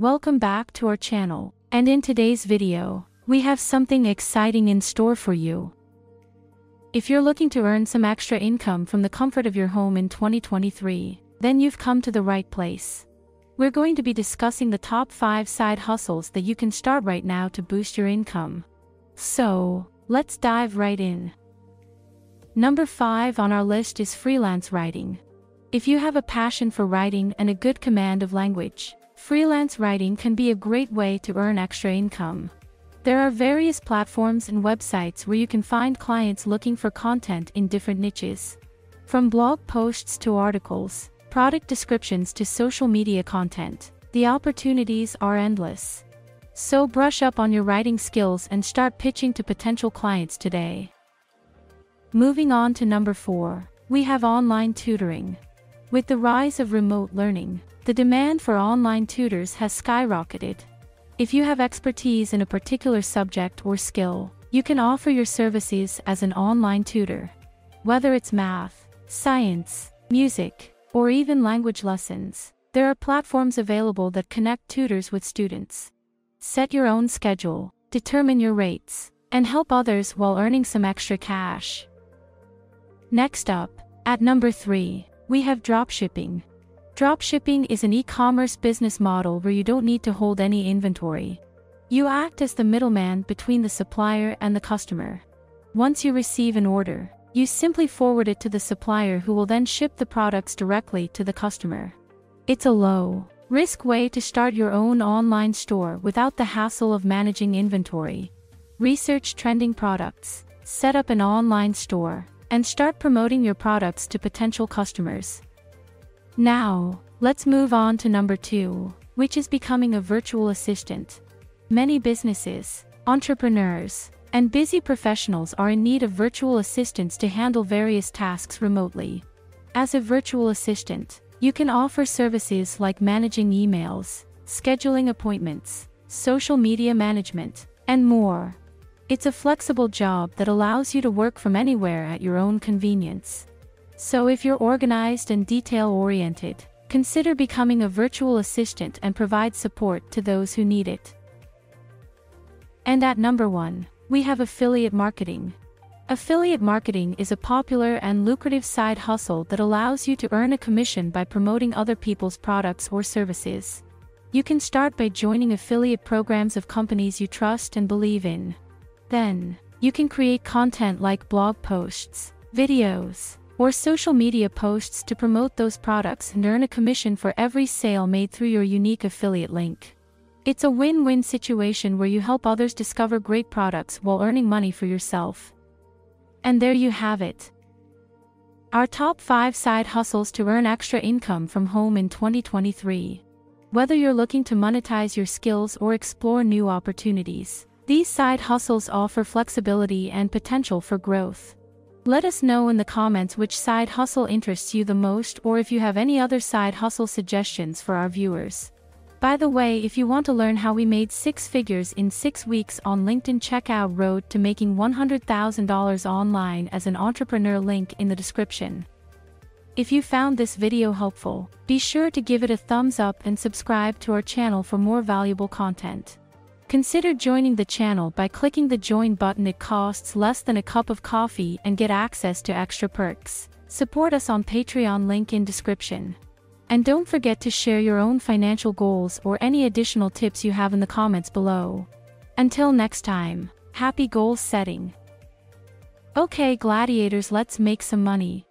welcome back to our channel. And in today's video, we have something exciting in store for you. If you're looking to earn some extra income from the comfort of your home in 2023, then you've come to the right place. We're going to be discussing the top 5 side hustles that you can start right now to boost your income. So, let's dive right in. Number 5 on our list is freelance writing. If you have a passion for writing and a good command of language, freelance writing can be a great way to earn extra income. There are various platforms and websites where you can find clients looking for content in different niches. From blog posts to articles, product descriptions to social media content, the opportunities are endless. So brush up on your writing skills and start pitching to potential clients today. Moving on to number 4, we have online tutoring. With the rise of remote learning, the demand for online tutors has skyrocketed. If you have expertise in a particular subject or skill, you can offer your services as an online tutor. Whether it's math, science, music, or even language lessons, there are platforms available that connect tutors with students. Set your own schedule, determine your rates, and help others while earning some extra cash. Next up, at number 3, we have dropshipping. Dropshipping is an e-commerce business model where you don't need to hold any inventory. You act as the middleman between the supplier and the customer. Once you receive an order, you simply forward it to the supplier who will then ship the products directly to the customer. It's a low risk way to start your own online store without the hassle of managing inventory. Research trending products, set up an online store, and start promoting your products to potential customers. Now, let's move on to number two, which is becoming a virtual assistant. Many businesses, entrepreneurs, and busy professionals are in need of virtual assistants to handle various tasks remotely. As a virtual assistant, you can offer services like managing emails, scheduling appointments, social media management, and more. It's a flexible job that allows you to work from anywhere at your own convenience. So if you're organized and detail-oriented, consider becoming a virtual assistant and provide support to those who need it. And at number 1, we have affiliate marketing. Affiliate marketing is a popular and lucrative side hustle that allows you to earn a commission by promoting other people's products or services. You can start by joining affiliate programs of companies you trust and believe in. Then, you can create content like blog posts, videos, or social media posts to promote those products and earn a commission for every sale made through your unique affiliate link. It's a win-win situation where you help others discover great products while earning money for yourself. And there you have it. Our top 5 side hustles to earn extra income from home in 2023. Whether you're looking to monetize your skills or explore new opportunities, these side hustles offer flexibility and potential for growth. Let us know in the comments which side hustle interests you the most or if you have any other side hustle suggestions for our viewers. By the way, if you want to learn how we made six figures in six weeks on LinkedIn, check out Road to Making $100,000 Online as an Entrepreneur link in the description. If you found this video helpful, be sure to give it a thumbs up and subscribe to our channel for more valuable content. Consider joining the channel by clicking the join button it costs less than a cup of coffee and get access to extra perks. Support us on Patreon link in description. And don't forget to share your own financial goals or any additional tips you have in the comments below. Until next time, happy goal setting. Okay gladiators let's make some money.